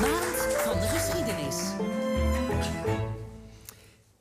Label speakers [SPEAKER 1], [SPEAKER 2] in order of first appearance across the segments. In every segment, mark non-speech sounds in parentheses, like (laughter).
[SPEAKER 1] Maand van de geschiedenis.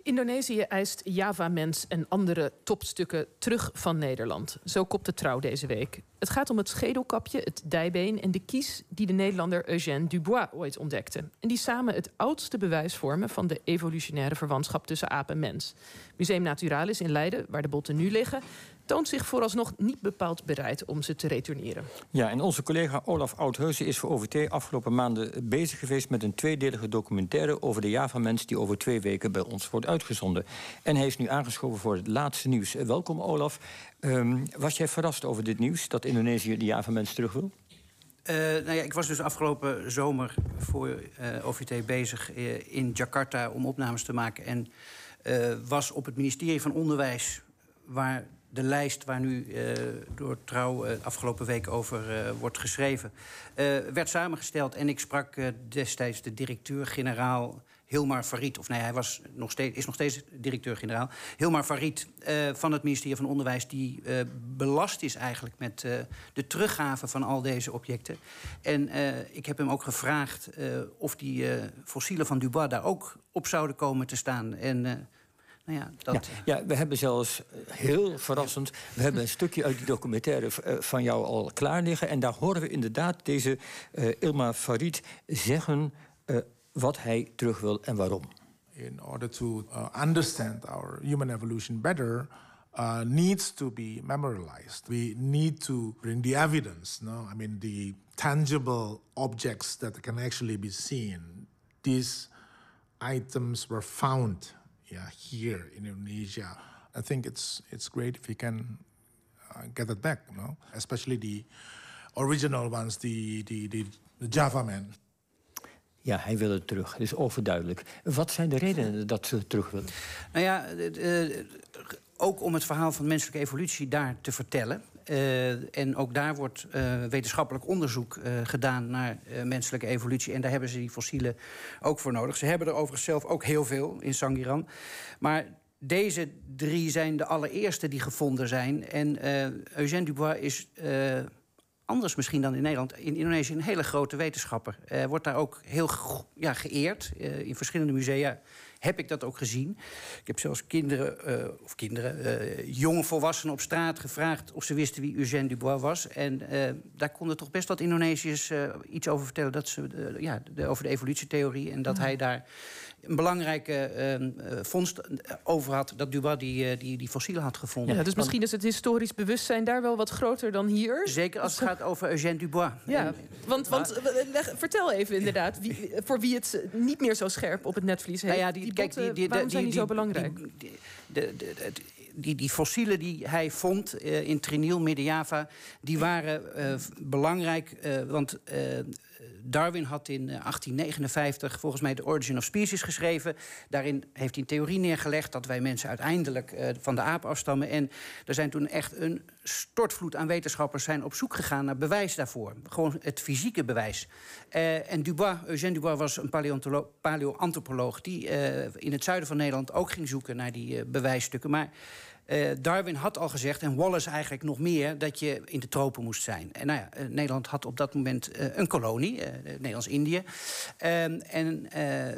[SPEAKER 2] Indonesië eist Java-mens en andere topstukken terug van Nederland. Zo kopt de trouw deze week. Het gaat om het schedelkapje, het dijbeen en de kies die de Nederlander Eugène Dubois ooit ontdekte. En die samen het oudste bewijs vormen van de evolutionaire verwantschap tussen aap en mens. Museum Naturalis in Leiden, waar de botten nu liggen, toont zich vooralsnog niet bepaald bereid om ze te retourneren.
[SPEAKER 3] Ja, en onze collega Olaf Oudhuizen is voor OVT afgelopen maanden bezig geweest met een tweedelige documentaire over de Java-mens die over twee weken bij ons wordt uitgezonden. En hij is nu aangeschoven voor het laatste nieuws. Welkom Olaf. Um, was jij verrast over dit nieuws dat Indonesië de Java-mens terug wil?
[SPEAKER 4] Uh, nou ja, ik was dus afgelopen zomer voor uh, OVT bezig uh, in Jakarta om opnames te maken. En was op het ministerie van Onderwijs, waar de lijst waar nu uh, door Trouw uh, afgelopen week over uh, wordt geschreven, werd samengesteld. En ik sprak destijds de directeur-generaal Hilmar Farid. Of nee, hij was nog steeds, is nog steeds directeur-generaal. Hilmar Farid van het ministerie van Onderwijs, die belast is eigenlijk met de teruggave van al deze objecten. En ik heb hem ook gevraagd of die fossielen van Dubois daar ook op zouden komen te staan. En
[SPEAKER 3] nou ja, dat... ja, ja, we hebben zelfs eh, heel verrassend. We hebben een stukje uit die documentaire eh, van jou al klaar liggen. En daar horen we inderdaad deze uh, Ilma Farid zeggen uh, wat hij terug wil en waarom.
[SPEAKER 5] In order to uh, understand our human evolution better. Uh, needs to be memorialized. We need to bring the evidence. No, I mean the tangible objects that can actually be seen. These items were found yeah, here in Indonesia. I think it's it's great if you can uh, get it back, you know? especially the original ones, the, the, the, the Java Man.
[SPEAKER 3] Ja, hij wil het terug. Dat is overduidelijk. Wat zijn de redenen dat ze terug willen?
[SPEAKER 4] Nou ja, ook om het verhaal van menselijke evolutie daar te vertellen. Uh, en ook daar wordt uh, wetenschappelijk onderzoek uh, gedaan naar menselijke evolutie. En daar hebben ze die fossielen ook voor nodig. Ze hebben er overigens zelf ook heel veel in Sangiran. Maar deze drie zijn de allereerste die gevonden zijn. En Eugène Dubois is anders misschien dan in Nederland, in Indonesië een hele grote wetenschapper. Uh, wordt daar ook heel ja, geëerd uh, in verschillende musea heb ik dat ook gezien. Ik heb zelfs kinderen, uh, of kinderen, jonge volwassenen op straat gevraagd of ze wisten wie Eugène Dubois was. En daar konden toch best wat Indonesiërs iets over vertellen dat ze, ja, de, over de evolutietheorie. En dat hij daar een belangrijke uh, vondst over had dat Dubois die, die, die fossielen had gevonden.
[SPEAKER 2] Ja, dus misschien is het historisch bewustzijn daar wel wat groter dan hier.
[SPEAKER 4] Zeker als het gaat over Eugène Dubois.
[SPEAKER 2] Ja, want, want vertel even inderdaad, wie, voor wie het niet meer zo scherp op het netvlies heeft. Nou ja, die, kijk, die, die, waarom zijn die, zo belangrijk?
[SPEAKER 4] de, de, die, die fossielen die hij vond uh, in Trinil, Midden-Java... die waren uh, belangrijk, uh, want Darwin had in 1859... volgens mij The Origin of Species geschreven. Daarin heeft hij een theorie neergelegd... dat wij mensen uiteindelijk van de aap afstammen. En er zijn toen echt een stortvloed aan wetenschappers... zijn op zoek gegaan naar bewijs daarvoor. Gewoon het fysieke bewijs. en Dubois, Eugène Dubois was een paleoantropoloog... die in het zuiden van Nederland ook ging zoeken naar die bewijsstukken. Maar uh, Darwin had al gezegd, en Wallace eigenlijk nog meer... dat je in de tropen moest zijn. En nou ja, uh, Nederland had op dat moment uh, een kolonie, Nederlands-Indië. Ehm, en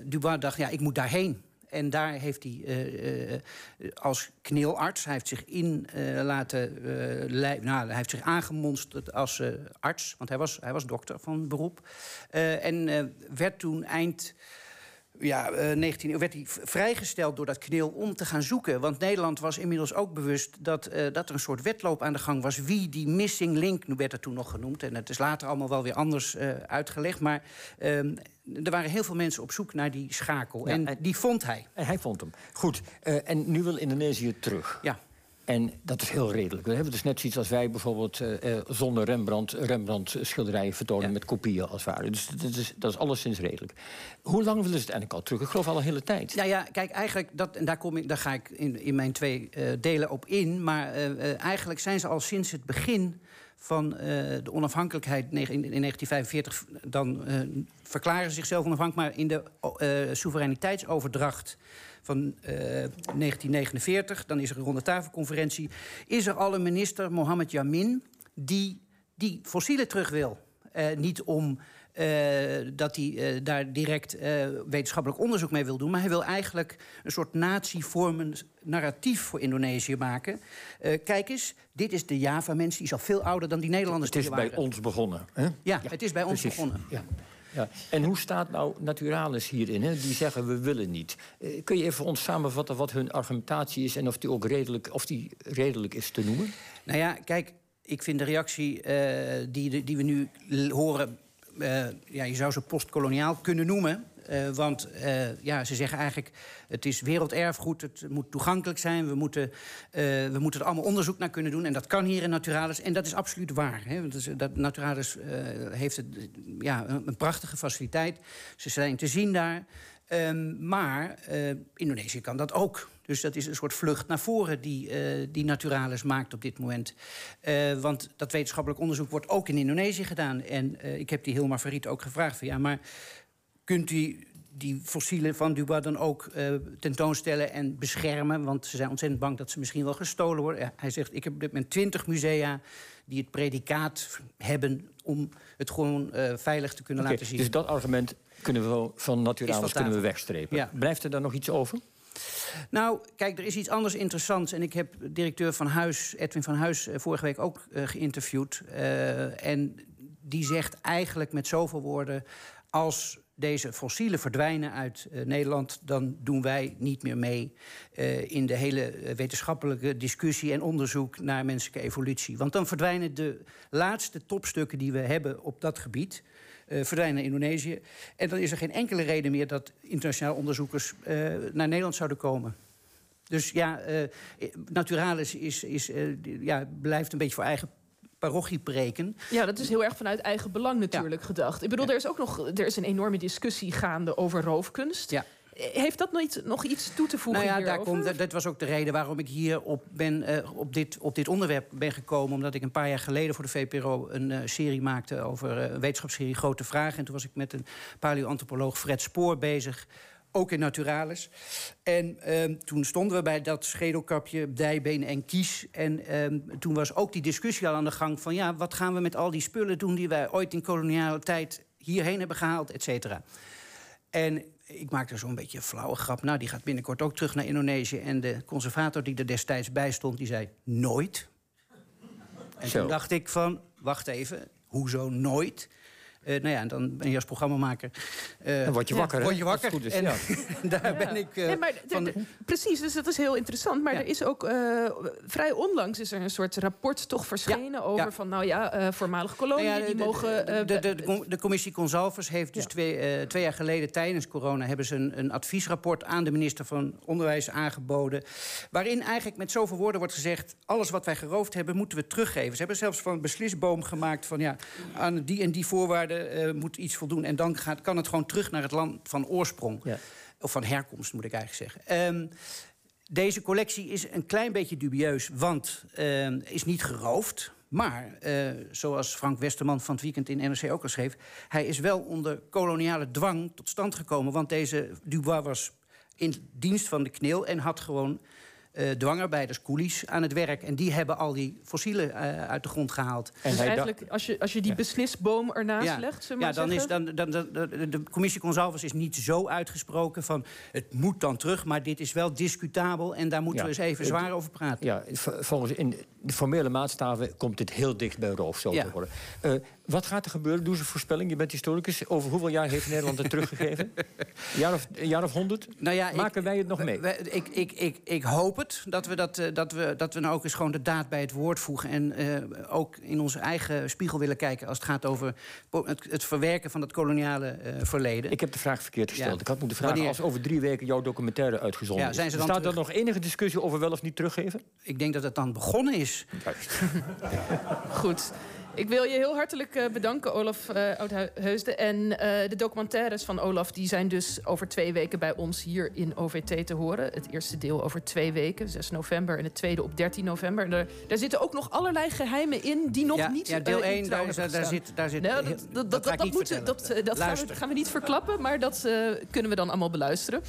[SPEAKER 4] Dubois dacht, ja, ik moet daarheen. En daar heeft hij als kneelarts, hij heeft zich in laten nou, hij heeft zich aangemonsterd als arts, want hij was, hij was dokter van beroep. en werd toen eind ja, uh, eh, 19 werd hij vrijgesteld door dat kneel om te gaan zoeken. Want Nederland was inmiddels ook bewust dat, uh, dat er een soort wedloop aan de gang was. Wie die missing link, nu werd het toen nog genoemd. En het is later allemaal wel weer anders uh, uitgelegd. Maar ehm, er waren heel veel mensen op zoek naar die schakel. en, en, die vond hij.
[SPEAKER 3] En hij vond hem. Goed. en nu wil Indonesië terug.
[SPEAKER 4] Ja.
[SPEAKER 3] En dat is heel redelijk. We hebben dus net zoiets als wij bijvoorbeeld uh, zonder Rembrandt... Rembrandt schilderijen vertonen met kopieën als het ware. Dus dat is, dat is alleszins redelijk. Hoe lang willen ze het eigenlijk al terug? Ik geloof al een hele tijd.
[SPEAKER 4] Nou ja, kijk, eigenlijk, dat, en daar, kom ik, daar ga ik in, in mijn twee uh, delen op in. Maar eigenlijk zijn ze al sinds het begin van de onafhankelijkheid in 1945... dan verklaren ze zichzelf onafhankelijk... maar in de soevereiniteitsoverdracht van uh, eh, 1949, dan is er een ronde tafelconferentie... is er al een minister, Mohammed Yamin, die die fossielen terug wil. Uh, Eh, niet om uh, dat hij uh, daar direct uh, wetenschappelijk onderzoek mee wil doen. Maar hij wil eigenlijk een soort natievormend narratief voor Indonesië maken. kijk eens, dit is de Java-mens, die is al veel ouder dan die Nederlanders.
[SPEAKER 3] Het is bij ons begonnen. Hè?
[SPEAKER 4] Ja, ja, het is bij ons begonnen.
[SPEAKER 3] Ja. Ja. En hoe staat nou Naturalis hierin? Hè? Die zeggen we willen niet. kun je even ons samenvatten wat hun argumentatie is en of die ook redelijk, of die redelijk is te noemen?
[SPEAKER 4] Nou ja, kijk, ik vind de reactie die, die we nu horen uh, ja, je zou ze postkoloniaal kunnen noemen. Uh, want uh, ja, ze zeggen eigenlijk, het is werelderfgoed, het moet toegankelijk zijn. We moeten, we moeten er allemaal onderzoek naar kunnen doen. En dat kan hier in Naturalis. En dat is absoluut waar. Hè? Want dat, Naturalis heeft het, ja, een prachtige faciliteit. Ze zijn te zien daar. Um, maar Indonesië kan dat ook. Dus dat is een soort vlucht naar voren die, uh, die Naturalis maakt op dit moment. Uh, want dat wetenschappelijk onderzoek wordt ook in Indonesië gedaan. En uh, ik heb die Hilmar Verriet ook gevraagd van ja, maar kunt u die fossielen van Dubois dan ook tentoonstellen en beschermen? Want ze zijn ontzettend bang dat ze misschien wel gestolen worden. Hij zegt, ik heb op dit moment twintig musea die het predicaat hebben om het gewoon veilig te kunnen
[SPEAKER 3] okay,
[SPEAKER 4] laten zien.
[SPEAKER 3] Dus dat argument kunnen we van Naturalis kunnen we wegstrepen. Ja. Blijft er dan nog iets over?
[SPEAKER 4] Nou, kijk, er is iets anders interessants. En ik heb directeur van Huis, Edwin van Huis, eh, vorige week ook uh, geïnterviewd. Uh, en die zegt eigenlijk met zoveel woorden... als deze fossielen verdwijnen uit uh, Nederland... dan doen wij niet meer mee uh, in de hele wetenschappelijke discussie... en onderzoek naar menselijke evolutie. Want dan verdwijnen de laatste topstukken die we hebben op dat gebied... Uh, verdwijnen in Indonesië. En dan is er geen enkele reden meer dat internationaal onderzoekers uh, naar Nederland zouden komen. Dus ja, uh, Naturalis is, is, ja, blijft een beetje voor eigen parochie preken.
[SPEAKER 2] Ja, dat is heel erg vanuit eigen belang natuurlijk ja. gedacht. Ik bedoel, ja. er is ook nog er is een enorme discussie gaande over roofkunst. Ja. Heeft dat nooit nog iets toe te voegen?
[SPEAKER 4] Nou ja,
[SPEAKER 2] daar
[SPEAKER 4] komt, dat was ook de reden waarom ik hier op, ben, uh, op, dit, op dit onderwerp ben gekomen. Omdat ik een paar jaar geleden voor de VPRO een uh, serie maakte over uh, een wetenschapsserie Grote Vragen. En toen was ik met een paleoantropoloog Fred Spoor bezig. Ook in Naturalis. En uh, toen stonden we bij dat schedelkapje, dijbeen en kies. En uh, toen was ook die discussie al aan de gang van... ja, wat gaan we met al die spullen doen die wij ooit in koloniale tijd hierheen hebben gehaald, et cetera. En ik maakte zo'n beetje een flauwe grap. Nou, die gaat binnenkort ook terug naar Indonesië. En de conservator die er destijds bij stond, die zei nooit. En Zo. toen dacht ik van, wacht even, hoezo nooit? Uh, nou ja, en dan ben je als programmamaker.
[SPEAKER 3] Uh, dan word je wakker.
[SPEAKER 4] Word je wakker.
[SPEAKER 3] Goed is,
[SPEAKER 4] en
[SPEAKER 3] ja. (laughs)
[SPEAKER 4] daar ben ik. Uh,
[SPEAKER 2] nee, maar
[SPEAKER 4] van de...
[SPEAKER 2] Precies, dus dat is heel interessant. Maar er is ook vrij onlangs is er een soort rapport toch verschenen over van nou ja, voormalige koloniën
[SPEAKER 4] nou
[SPEAKER 2] die mogen.
[SPEAKER 4] De, de, de, de, commissie Consalvers heeft dus twee, twee jaar geleden tijdens corona hebben ze een, een adviesrapport aan de minister van Onderwijs aangeboden. Waarin eigenlijk met zoveel woorden wordt gezegd: alles wat wij geroofd hebben, moeten we teruggeven. Ze hebben zelfs van een beslisboom gemaakt van ja, aan die en die voorwaarden uh, moet iets voldoen. En dan gaat, kan het gewoon terug naar het land van oorsprong. Ja. Of van herkomst, moet ik eigenlijk zeggen. Um, deze collectie is een klein beetje dubieus, want uh, is niet geroofd. Maar, uh, zoals Frank Westerman van het weekend in NRC ook al schreef... hij is wel onder koloniale dwang tot stand gekomen. Want deze Dubois was in dienst van de kneel en had gewoon uh, dwangarbeiders, coolies aan het werk. En die hebben al die fossielen uh, uit de grond gehaald.
[SPEAKER 2] En dus eigenlijk, als je, als je die ja. beslisboom ernaast
[SPEAKER 4] ja.
[SPEAKER 2] legt,
[SPEAKER 4] ja, dan
[SPEAKER 2] zeggen?
[SPEAKER 4] is dan, dan, dan, de, de commissie Consalvus is niet zo uitgesproken van het moet dan terug, maar dit is wel discutabel en daar moeten ja. we eens even zwaar over praten.
[SPEAKER 3] Ja, volgens in de formele maatstaven komt dit heel dicht bij roof zo te worden. Uh, wat gaat er gebeuren? Doe ze een voorspelling. Je bent historicus. Over hoeveel jaar heeft Nederland het teruggegeven? Een (laughs) jaar of, een jaar of honderd?
[SPEAKER 4] Nou ja,
[SPEAKER 3] Maken
[SPEAKER 4] ik,
[SPEAKER 3] wij het nog mee?
[SPEAKER 4] Wij, ik, ik, ik, ik hoop het. Dat we, dat, dat, we, dat we nou ook eens gewoon de daad bij het woord voegen. En uh, ook in onze eigen spiegel willen kijken... als het gaat over het, het verwerken van het koloniale uh, verleden.
[SPEAKER 3] Ik heb de vraag verkeerd gesteld. Ja. Ik had moeten vragen Wanneer? als over drie weken jouw documentaire uitgezonden ja, zijn ze is. Dan Staat terug? er nog enige discussie over wel of niet teruggeven?
[SPEAKER 4] Ik denk dat het dan begonnen is.
[SPEAKER 3] Juist. (laughs)
[SPEAKER 2] Goed. Ik wil je heel hartelijk uh, bedanken, Olaf uh, Oudheusden. En uh, de documentaires van Olaf die zijn dus over twee weken bij ons hier in OVT te horen. Het eerste deel over twee weken, 6 november, en het tweede op 13 november. En daar, daar zitten ook nog allerlei geheimen in die nog
[SPEAKER 4] ja,
[SPEAKER 2] niet.
[SPEAKER 4] Ja, deel 1, daar, daar, daar, zit. Daar zit
[SPEAKER 2] nou, dat, dat, dat, dat, moet, dat, dat gaan, we, gaan, we, niet verklappen, maar dat kunnen we dan allemaal beluisteren.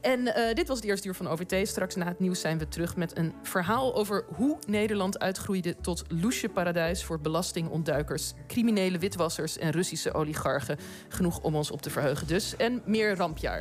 [SPEAKER 2] En uh, dit was het eerste uur van OVT. Straks na het nieuws zijn we terug met een verhaal over hoe Nederland uitgroeide tot loesje paradijs voor belastingontduikers, criminele witwassers en Russische oligarchen. Genoeg om ons op te verheugen dus. En meer rampjaar.